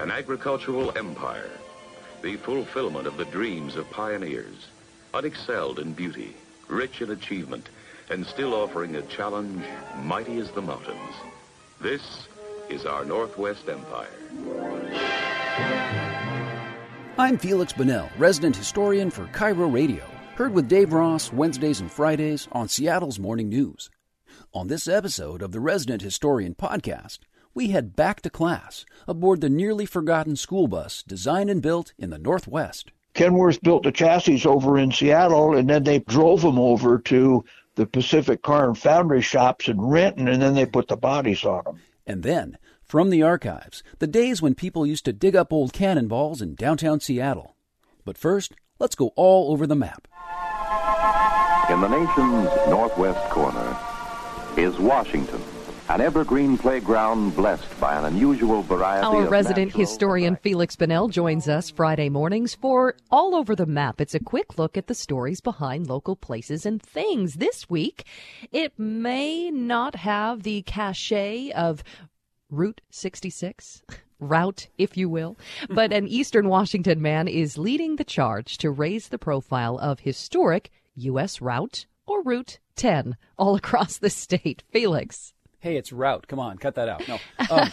an agricultural empire, the fulfillment of the dreams of pioneers, unexcelled in beauty, rich in achievement, and still offering a challenge mighty as the mountains. This is our Northwest Empire. I'm Feliks Banel, resident historian for KIRO Radio, heard with Dave Ross Wednesdays and Fridays on Seattle's Morning News. On this episode of the Resident Historian podcast, we head back to class aboard the nearly forgotten school bus designed and built in the Northwest. Kenworth built the chassis over in Seattle, and then they drove them over to the Pacific Car and Foundry shops in Renton, and then they put the bodies on them. And then, from the archives, the days when people used to dig up old cannonballs in downtown Seattle. But first, let's go all over the map. In the nation's northwest corner is Washington an evergreen playground blessed by an unusual variety Our of resident historian Feliks Banel joins us Friday mornings for All Over the Map. It's a quick look at the stories behind local places and things. This week, it may not have the cachet of Route 66. Route, if you will. But an Eastern Washington man is leading the charge to raise the profile of historic U.S. Route or Route 10 all across the state. Feliks. Hey, it's route. Come on, cut that out. No. Um,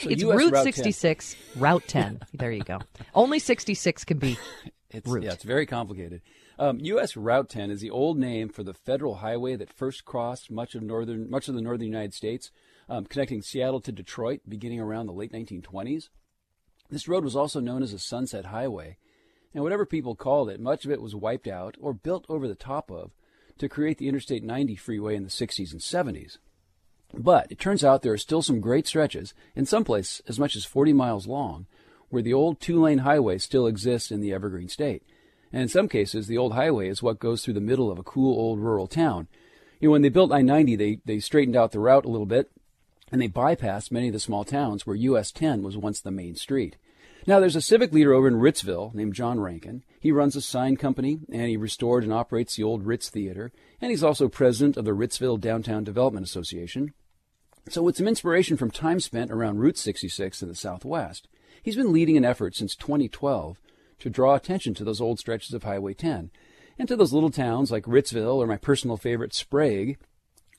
so it's US Route, Route 66, Route 10. there you go. Only 66 can be It's, route. Yeah, it's very complicated. Um, U.S. Route 10 is the old name for the federal highway that first crossed much of northern, much of the northern United States, um, connecting Seattle to Detroit, beginning around the late 1920s. This road was also known as a Sunset Highway, and whatever people called it, much of it was wiped out or built over the top of to create the Interstate 90 freeway in the 60s and 70s. But it turns out there are still some great stretches, in some places as much as 40 miles long, where the old two lane highway still exists in the Evergreen State. And in some cases, the old highway is what goes through the middle of a cool old rural town. You know, when they built I 90, they, they straightened out the route a little bit, and they bypassed many of the small towns where US 10 was once the main street. Now, there's a civic leader over in Ritzville named John Rankin. He runs a sign company, and he restored and operates the old Ritz Theater, and he's also president of the Ritzville Downtown Development Association. So, with some inspiration from time spent around Route 66 in the Southwest, he's been leading an effort since 2012 to draw attention to those old stretches of Highway 10 and to those little towns like Ritzville or my personal favorite, Sprague,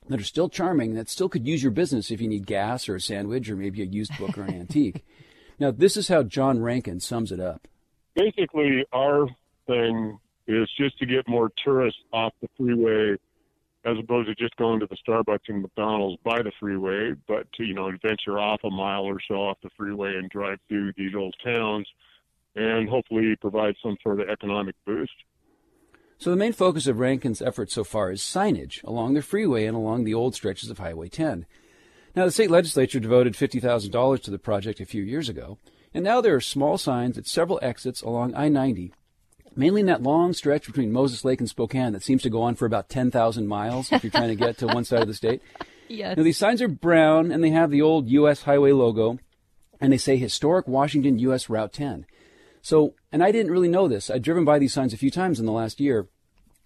that are still charming, that still could use your business if you need gas or a sandwich or maybe a used book or an antique. Now, this is how John Rankin sums it up. basically our thing is just to get more tourists off the freeway as opposed to just going to the Starbucks and McDonald's by the freeway, but to, you know, venture off a mile or so off the freeway and drive through these old towns and hopefully provide some sort of economic boost. So the main focus of Rankin's efforts so far is signage along the freeway and along the old stretches of Highway 10. Now, the state legislature devoted $50,000 to the project a few years ago, and now there are small signs at several exits along I 90, mainly in that long stretch between Moses Lake and Spokane that seems to go on for about 10,000 miles if you're trying to get to one side of the state. Yes. Now, these signs are brown and they have the old U.S. highway logo, and they say Historic Washington U.S. Route 10. So, and I didn't really know this. I've driven by these signs a few times in the last year.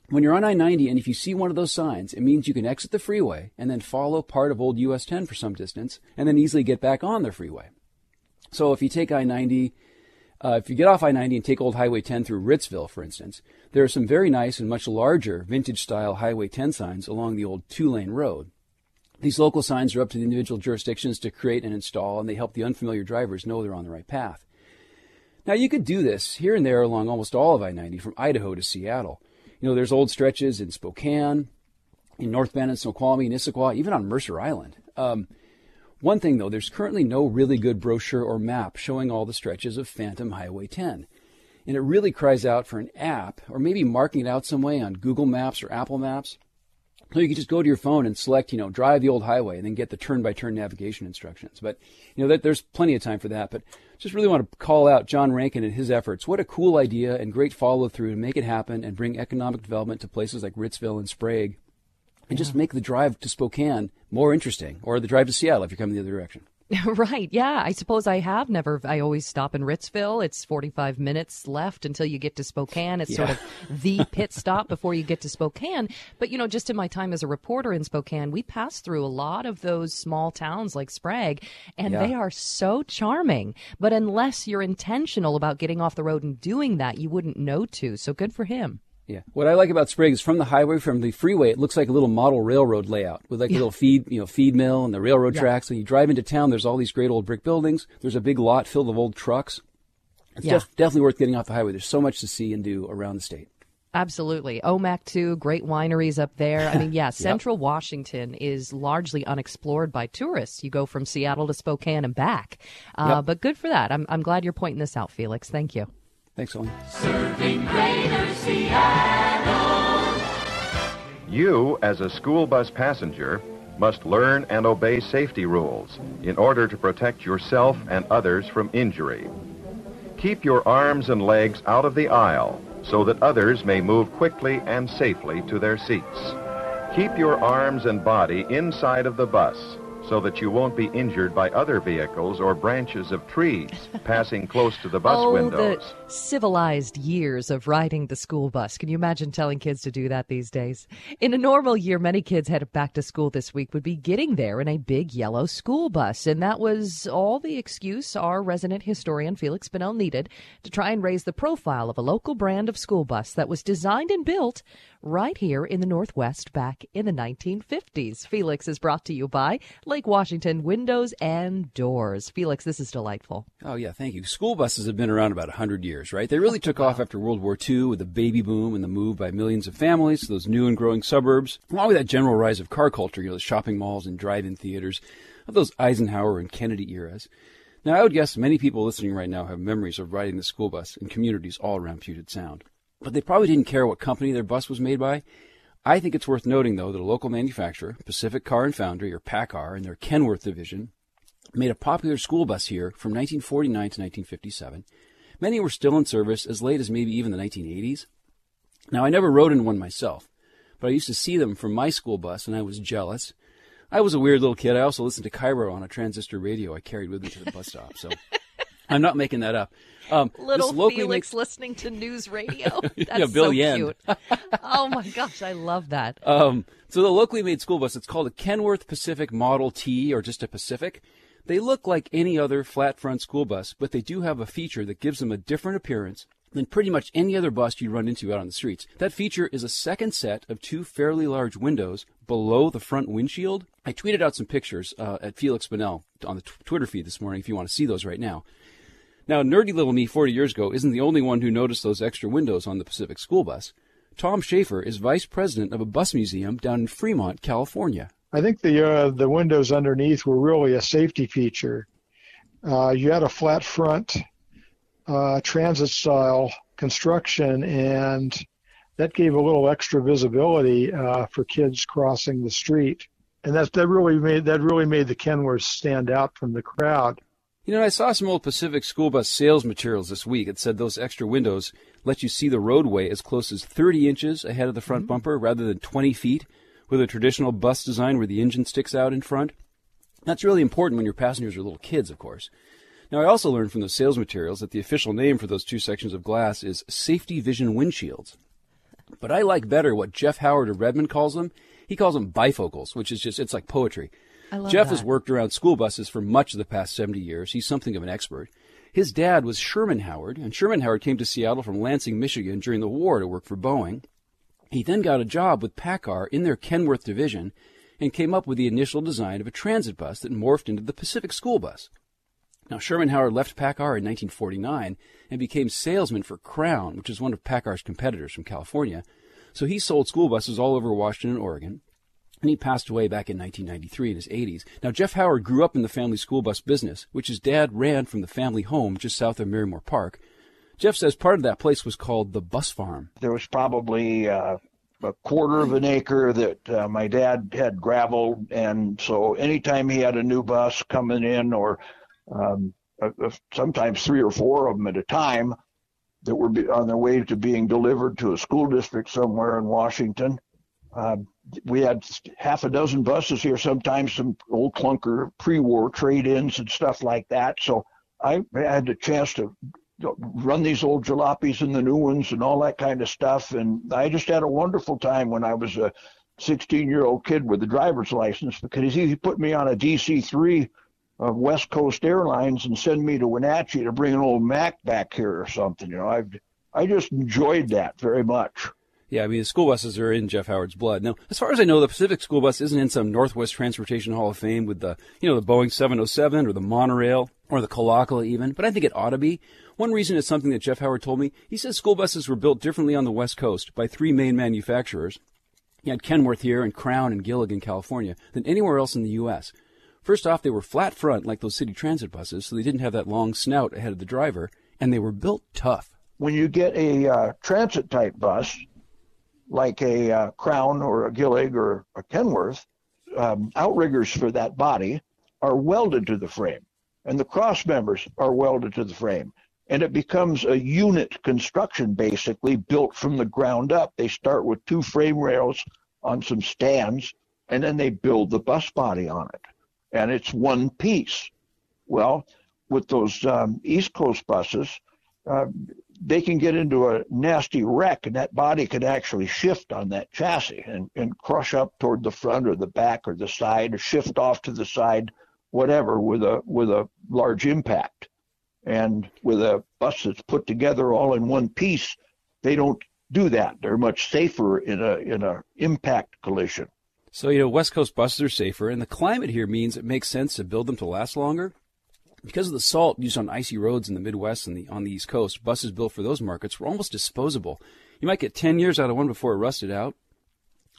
When you're on I 90 and if you see one of those signs, it means you can exit the freeway and then follow part of old US 10 for some distance and then easily get back on the freeway. So if you take I 90, uh, if you get off I 90 and take Old Highway 10 through Ritzville, for instance, there are some very nice and much larger vintage style Highway 10 signs along the old two lane road. These local signs are up to the individual jurisdictions to create and install, and they help the unfamiliar drivers know they're on the right path. Now, you could do this here and there along almost all of I 90 from Idaho to Seattle. You know, there's old stretches in Spokane, in North Bend and Snoqualmie and Issaquah, even on Mercer Island. Um, one thing, though, there's currently no really good brochure or map showing all the stretches of Phantom Highway 10. And it really cries out for an app, or maybe marking it out some way on Google Maps or Apple Maps. So you can just go to your phone and select, you know, drive the old highway and then get the turn-by-turn navigation instructions. But, you know, that, there's plenty of time for that. But just really want to call out John Rankin and his efforts. What a cool idea and great follow-through to make it happen and bring economic development to places like Ritzville and Sprague and just make the drive to Spokane more interesting or the drive to Seattle if you're coming the other direction. right. Yeah. I suppose I have never. I always stop in Ritzville. It's 45 minutes left until you get to Spokane. It's yeah. sort of the pit stop before you get to Spokane. But, you know, just in my time as a reporter in Spokane, we pass through a lot of those small towns like Sprague, and yeah. they are so charming. But unless you're intentional about getting off the road and doing that, you wouldn't know to. So good for him. Yeah. What I like about Sprague is from the highway, from the freeway, it looks like a little model railroad layout with like yeah. a little feed, you know, feed mill and the railroad yeah. tracks. When you drive into town, there's all these great old brick buildings. There's a big lot filled of old trucks. It's yeah. def- definitely worth getting off the highway. There's so much to see and do around the state. Absolutely. Omak, too, great wineries up there. I mean, yeah, Central yep. Washington is largely unexplored by tourists. You go from Seattle to Spokane and back. Uh, yep. But good for that. I'm, I'm glad you're pointing this out, Feliks. Thank you. Thanks, Elaine. Serving Greater Seattle. You, as a school bus passenger, must learn and obey safety rules in order to protect yourself and others from injury. Keep your arms and legs out of the aisle so that others may move quickly and safely to their seats. Keep your arms and body inside of the bus so that you won't be injured by other vehicles or branches of trees passing close to the bus oh, windows. The civilized years of riding the school bus. Can you imagine telling kids to do that these days? In a normal year, many kids headed back to school this week would be getting there in a big yellow school bus, and that was all the excuse our resident historian Feliks Banel needed to try and raise the profile of a local brand of school bus that was designed and built right here in the Northwest back in the 1950s. Feliks is brought to you by Lake Washington Windows and Doors. Feliks, this is delightful. Oh, yeah, thank you. School buses have been around about 100 years, right? They really oh, took off after World War II with the baby boom and the move by millions of families to those new and growing suburbs, along with that general rise of car culture, you know, the shopping malls and drive in theaters of those Eisenhower and Kennedy eras. Now, I would guess many people listening right now have memories of riding the school bus in communities all around Puget Sound but they probably didn't care what company their bus was made by. I think it's worth noting, though, that a local manufacturer, Pacific Car and Foundry, or PACCAR, in their Kenworth division, made a popular school bus here from 1949 to 1957. Many were still in service as late as maybe even the 1980s. Now, I never rode in one myself, but I used to see them from my school bus, and I was jealous. I was a weird little kid. I also listened to KIRO on a transistor radio I carried with me to the bus stop. So I'm not making that up. Um, Little Feliks listening to news radio. That's yeah, Bill so Yen. cute. oh my gosh, I love that. Um, so the locally made school bus, it's called a Kenworth Pacific Model T or just a Pacific. They look like any other flat front school bus, but they do have a feature that gives them a different appearance than pretty much any other bus you run into out on the streets. That feature is a second set of two fairly large windows below the front windshield. I tweeted out some pictures uh, at Feliks Banel on the t- Twitter feed this morning if you want to see those right now. Now, nerdy little me 40 years ago isn't the only one who noticed those extra windows on the Pacific school bus. Tom Schaefer is vice president of a bus museum down in Fremont, California. I think the uh, the windows underneath were really a safety feature. Uh, you had a flat front, uh, transit style construction, and that gave a little extra visibility uh, for kids crossing the street, and that that really made that really made the Kenworth stand out from the crowd. You know, I saw some old Pacific school bus sales materials this week. It said those extra windows let you see the roadway as close as 30 inches ahead of the front mm-hmm. bumper rather than 20 feet with a traditional bus design where the engine sticks out in front. That's really important when your passengers are little kids, of course. Now, I also learned from the sales materials that the official name for those two sections of glass is safety vision windshields. But I like better what Jeff Howard of Redmond calls them. He calls them bifocals, which is just, it's like poetry. Jeff that. has worked around school buses for much of the past 70 years. He's something of an expert. His dad was Sherman Howard, and Sherman Howard came to Seattle from Lansing, Michigan during the war to work for Boeing. He then got a job with PACCAR in their Kenworth division and came up with the initial design of a transit bus that morphed into the Pacific School Bus. Now, Sherman Howard left PACCAR in 1949 and became salesman for Crown, which is one of PACCAR's competitors from California. So he sold school buses all over Washington and Oregon. And he passed away back in 1993 in his 80s. Now, Jeff Howard grew up in the family school bus business, which his dad ran from the family home just south of Marymoor Park. Jeff says part of that place was called the Bus Farm. There was probably uh, a quarter of an acre that uh, my dad had gravel, and so anytime he had a new bus coming in, or um, uh, sometimes three or four of them at a time, that were on their way to being delivered to a school district somewhere in Washington, uh, we had half a dozen buses here, sometimes some old clunker pre-war trade-ins and stuff like that. So I had the chance to run these old jalopies and the new ones and all that kind of stuff. And I just had a wonderful time when I was a 16 year old kid with a driver's license because he put me on a DC 3 of West Coast Airlines and send me to Wenatchee to bring an old Mack back here or something. You know, I I just enjoyed that very much. Yeah, I mean, the school buses are in Jeff Howard's blood. Now, as far as I know, the Pacific School Bus isn't in some Northwest Transportation Hall of Fame with the, you know, the Boeing 707 or the monorail or the Kalakala even, but I think it ought to be. One reason is something that Jeff Howard told me. He says school buses were built differently on the West Coast by three main manufacturers. He had Kenworth here and Crown and Gillig in, California, than anywhere else in the U.S. First off, they were flat front like those city transit buses, so they didn't have that long snout ahead of the driver, and they were built tough. When you get a uh, transit type bus, like a uh, Crown or a Gillig or a Kenworth, um, outriggers for that body are welded to the frame, and the cross members are welded to the frame. And it becomes a unit construction basically built from the ground up. They start with two frame rails on some stands, and then they build the bus body on it. And it's one piece. Well, with those um, East Coast buses, uh, they can get into a nasty wreck and that body could actually shift on that chassis and, and crush up toward the front or the back or the side or shift off to the side, whatever, with a with a large impact. And with a bus that's put together all in one piece, they don't do that. They're much safer in a in a impact collision. So you know, West Coast buses are safer, and the climate here means it makes sense to build them to last longer. Because of the salt used on icy roads in the Midwest and the, on the East Coast, buses built for those markets were almost disposable. You might get 10 years out of one before it rusted out.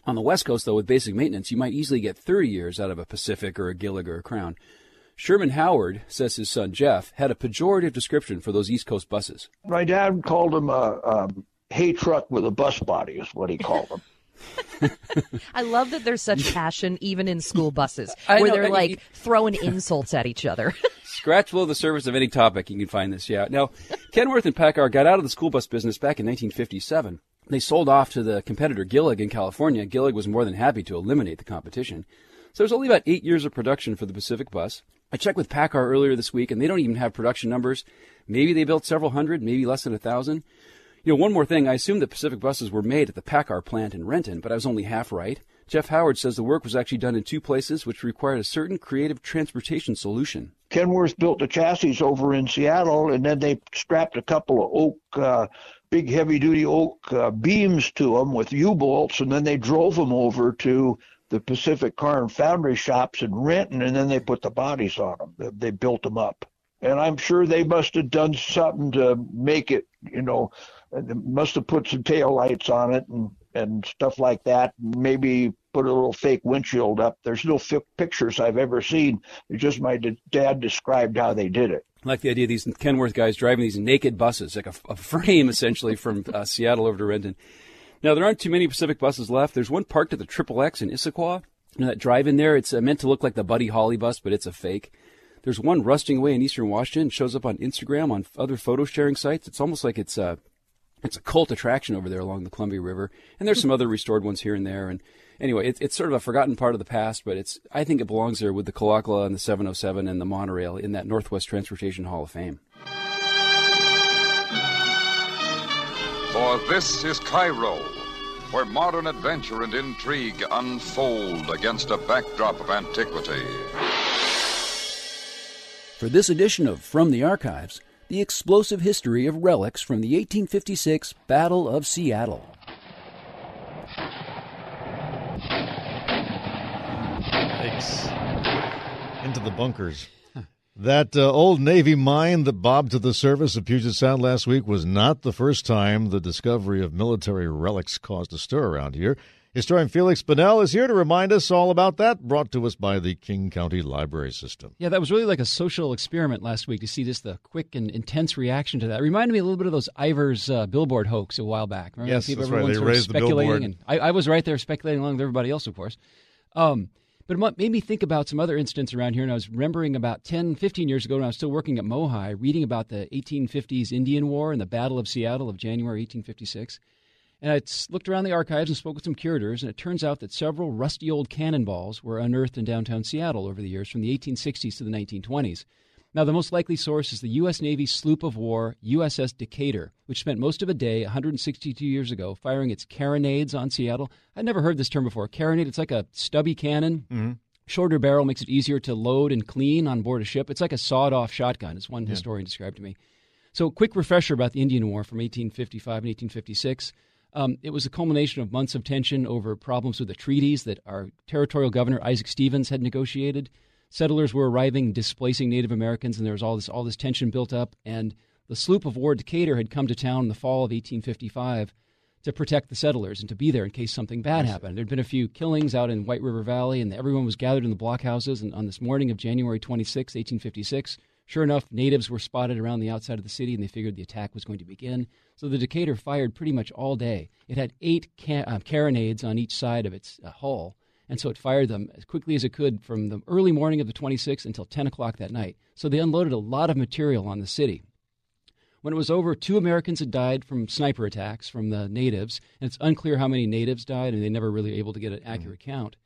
On the West Coast, though, with basic maintenance, you might easily get 30 years out of a Pacific or a Gillig or a Crown. Sherman Howard, says his son Jeff, had a pejorative description for those East Coast buses. My dad called them a, a hay truck with a bus body, is what he called them. I love that there's such passion even in school buses where know, they're I- like throwing insults at each other. Scratch below the surface of any topic, you can find this. Yeah. Now, Kenworth and PACCAR got out of the school bus business back in 1957. They sold off to the competitor Gillig in California. Gillig was more than happy to eliminate the competition. So there's only about eight years of production for the Pacific bus. I checked with PACCAR earlier this week, and they don't even have production numbers. Maybe they built several hundred, maybe less than a thousand. You know, one more thing. I assumed that Pacific buses were made at the PACCAR plant in Renton, but I was only half right. Jeff Howard says the work was actually done in two places, which required a certain creative transportation solution. Kenworth built the chassis over in Seattle, and then they strapped a couple of oak, uh, big heavy duty oak uh, beams to them with U bolts, and then they drove them over to the Pacific Car and Foundry shops in Renton, and then they put the bodies on them. They, built them up. And I'm sure they must have done something to make it, you know, must have put some tail lights on it and, and stuff like that. Maybe put a little fake windshield up. There's no fi- pictures I've ever seen. It's just my d- dad described how they did it. I like the idea of these Kenworth guys driving these naked buses, like a, a frame essentially from uh, Seattle over to Renton. Now, there aren't too many Pacific buses left. There's one parked at the Triple X in Issaquah. You know, that drive in there, it's uh, meant to look like the Buddy Holly bus, but it's a fake. There's one rusting away in eastern Washington. It shows up on Instagram, on other photo sharing sites. It's almost like it's a, it's a cult attraction over there along the Columbia River. And there's some other restored ones here and there. And anyway, it's it's sort of a forgotten part of the past, but it's I think it belongs there with the Kalakala and the 707 and the monorail in that Northwest Transportation Hall of Fame. For this is Cairo, where modern adventure and intrigue unfold against a backdrop of antiquity. For this edition of From the Archives, the explosive history of relics from the 1856 Battle of Seattle. Into the bunkers. That uh, old Navy mine that bobbed to the surface of Puget Sound last week was not the first time the discovery of military relics caused a stir around here. Historian Feliks Banel is here to remind us all about that, brought to us by the King County Library System. Yeah, that was really like a social experiment last week to see just the quick and intense reaction to that. It reminded me a little bit of those Ivar's uh, billboard hoax a while back. Remember Yes, people, that's right. They raised the billboard. and I, I was right there speculating along with everybody else, of course. Um, but it made me think about some other incidents around here, and I was remembering about 10, 15 years ago when I was still working at Mohai, reading about the 1850s Indian War and the Battle of Seattle of January 1856. And I looked around the archives and spoke with some curators, and it turns out that several rusty old cannonballs were unearthed in downtown Seattle over the years, from the 1860s to the 1920s. Now, the most likely source is the U.S. Navy sloop of war USS Decatur, which spent most of a day 162 years ago firing its carronades on Seattle. I'd never heard this term before. Carronade, it's like a stubby cannon. Mm-hmm. Shorter barrel makes it easier to load and clean on board a ship. It's like a sawed off shotgun, as one Yeah. historian described to me. So, quick refresher about the Indian War from 1855 and 1856. Um, it was a culmination of months of tension over problems with the treaties that our territorial governor Isaac Stevens had negotiated. Settlers were arriving, displacing Native Americans, and there was all this all this tension built up. And the sloop of war Decatur had come to town in the fall of 1855 to protect the settlers and to be there in case something bad happened. There'd been a few killings out in White River Valley, and everyone was gathered in the blockhouses. And on this morning of January 26, 1856, sure enough, natives were spotted around the outside of the city, and they figured the attack was going to begin. So the Decatur fired pretty much all day. It had eight uh, carronades on each side of its uh, hull, and so it fired them as quickly as it could from the early morning of the 26th until 10 o'clock that night. So they unloaded a lot of material on the city. When it was over, two Americans had died from sniper attacks from the natives, and it's unclear how many natives died, and they never really able to get an accurate count.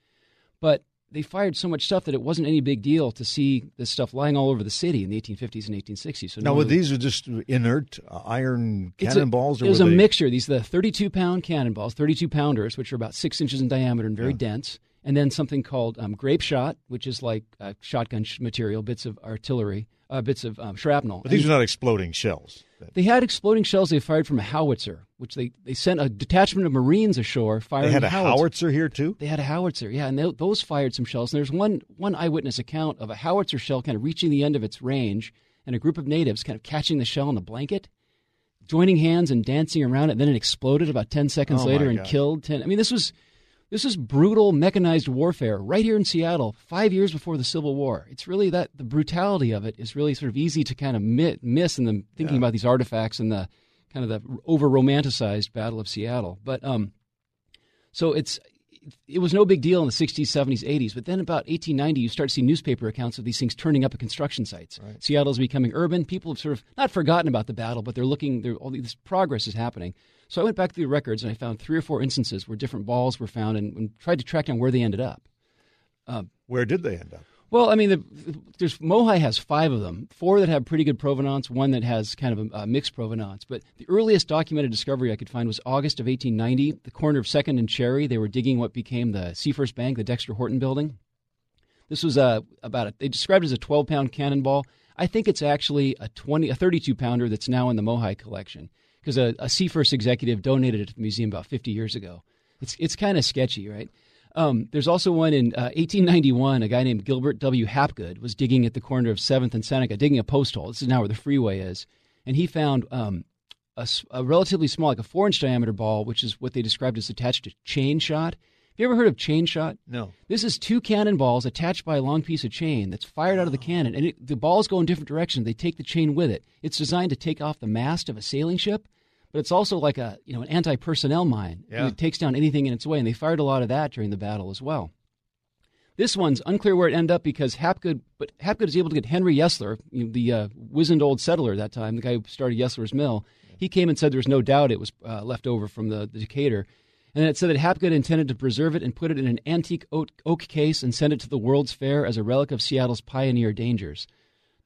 But they fired so much stuff that it wasn't any big deal to see this stuff lying all over the city in the 1850s and 1860s. So now, no were these are just inert uh, iron a- cannonballs, it was a they- mixture. These are the 32 pound cannonballs, 32 pounders, which are about six inches in diameter and very dense, and then something called um, grape shot, which is like uh, shotgun sh- material, bits of artillery, uh, bits of um, shrapnel. But these And are not exploding shells. They had exploding shells they fired from a howitzer, which they, they sent a detachment of Marines ashore firing. They had a howitzer here too. They had a howitzer, yeah, and they, those fired some shells. And there's one one eyewitness account of a howitzer shell kind of reaching the end of its range, and a group of natives kind of catching the shell in a blanket, joining hands and dancing around it. Then it exploded about ten seconds Oh, later and gosh. killed ten. I mean, this was this is brutal mechanized warfare right here in Seattle, five years before the Civil War. It's really that the brutality of it is really sort of easy to kind of mi- miss in the thinking about these artifacts and the kind of the over romanticized Battle of Seattle. But um, so it's it was no big deal in the 60s, 70s, 80s. But then about 1890, you start to see newspaper accounts of these things turning up at construction sites. Seattle's becoming urban. People have sort of not forgotten about the battle, but they're looking. They're, all this progress is happening. So I went back through the records and I found three or four instances where different balls were found and, and tried to track down where they ended up. Um, Where did they end up? Well, I mean, the, there's Mohai has five of them, four that have pretty good provenance, one that has kind of a, a mixed provenance. But the earliest documented discovery I could find was August of 1890, the corner of Second and Cherry. They were digging what became the Seafirst Bank, the Dexter Horton building. This was uh, about a, they described it as a 12 pound cannonball. I think it's actually a 20, a 32 pounder that's now in the Mohai collection because a, a Seafirst executive donated it to the museum about 50 years ago. It's it's kind of sketchy, right? Um, there's also one in uh, 1891. A guy named Gilbert W. Hapgood was digging at the corner of Seventh and Seneca, digging a post hole. This is now where the freeway is, and he found um, a, a relatively small, like a four-inch diameter ball, which is what they described as attached to chain shot. Have you ever heard of chain shot? No. This is two cannonballs attached by a long piece of chain that's fired out of the cannon, and it, the balls go in different directions. They take the chain with it. It's designed to take off the mast of a sailing ship, but it's also like a you know an anti-personnel mine. Yeah. It takes down anything in its way, and they fired a lot of that during the battle as well. This one's unclear where it ended up because Hapgood, but Hapgood is able to get Henry Yesler, you know, the uh, wizened old settler at that time, the guy who started Yesler's Mill. He came and said there was no doubt it was uh, left over from the, the Decatur. And it said that Hapgood intended to preserve it and put it in an antique oak, oak case and send it to the World's Fair as a relic of Seattle's pioneer dangers.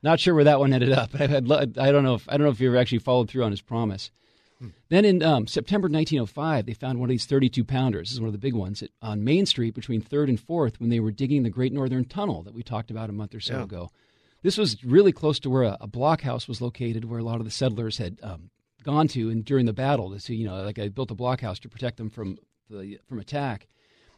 Not sure where that one ended up. I've had, I don't know if I don't know if he ever actually followed through on his promise. Then in um, September 1905, they found one of these 32 pounders. This is one of the big ones at, on Main Street between 3rd and 4th when they were digging the Great Northern Tunnel that we talked about a month or so Yeah. ago. This was really close to where a, a blockhouse was located, where a lot of the settlers had um, gone to and during the battle. To see, you know, like I built a blockhouse to protect them from the from attack.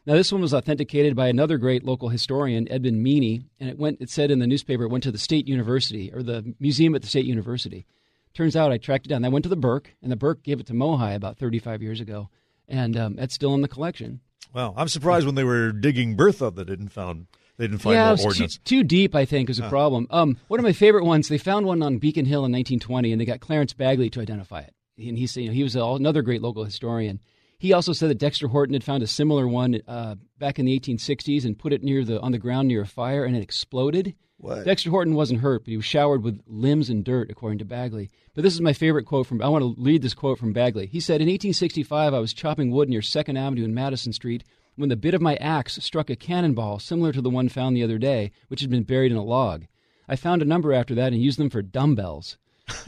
Now, this one was authenticated by another great local historian, Edmund Meany, and it went. It said in the newspaper it went to the State University or the museum at the State University. Turns out I tracked it down. I went to the Burke, and the Burke gave it to Mohai about 35 years ago, and um, it's still in the collection. Well, I'm surprised when they were digging Bertha that they didn't found they didn't find yeah, it more was too, ordnance. too deep. I think is a problem. Um, one of my favorite ones. They found one on Beacon Hill in 1920, and they got Clarence Bagley to identify it. And he's you know he was a, another great local historian. He also said that Dexter Horton had found a similar one uh, back in the 1860s and put it near the on the ground near a fire, and it exploded. What? Dexter Horton wasn't hurt, but he was showered with limbs and dirt, according to Bagley. But this is my favorite quote from. I want to read this quote from Bagley. He said, "In 1865, I was chopping wood near Second Avenue and Madison Street when the bit of my axe struck a cannonball similar to the one found the other day, which had been buried in a log. I found a number after that and used them for dumbbells."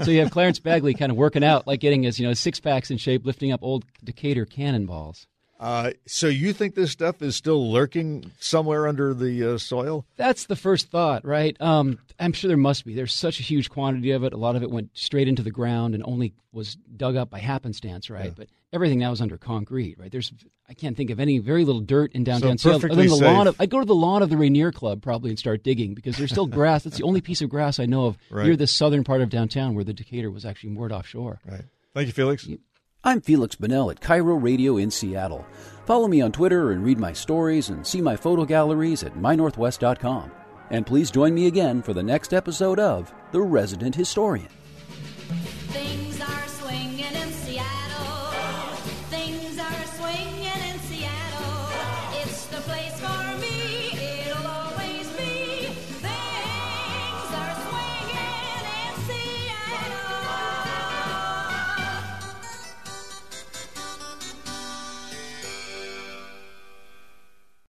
so you have Clarence Bagley kind of working out, like getting his you know six packs in shape, lifting up old Decatur cannonballs. Uh, so you think this stuff is still lurking somewhere under the uh, soil? That's the first thought, right? Um, I'm sure there must be. There's such a huge quantity of it. A lot of it went straight into the ground and only was dug up by happenstance, right? Yeah. But everything now is under concrete, right? There's I can't think of any very little dirt in downtown So Seattle. other perfectly the lawn of, I'd go to the lawn of the Rainier Club probably and start digging because there's still grass. That's the only piece of grass I know of Right. near the southern part of downtown where the Decatur was actually moored offshore. Right. Thank you, Feliks. I'm Feliks Banel at KIRO Radio in Seattle. Follow me on Twitter and read my stories and see my photo galleries at mynorthwest.com. And please join me again for the next episode of The Resident Historian.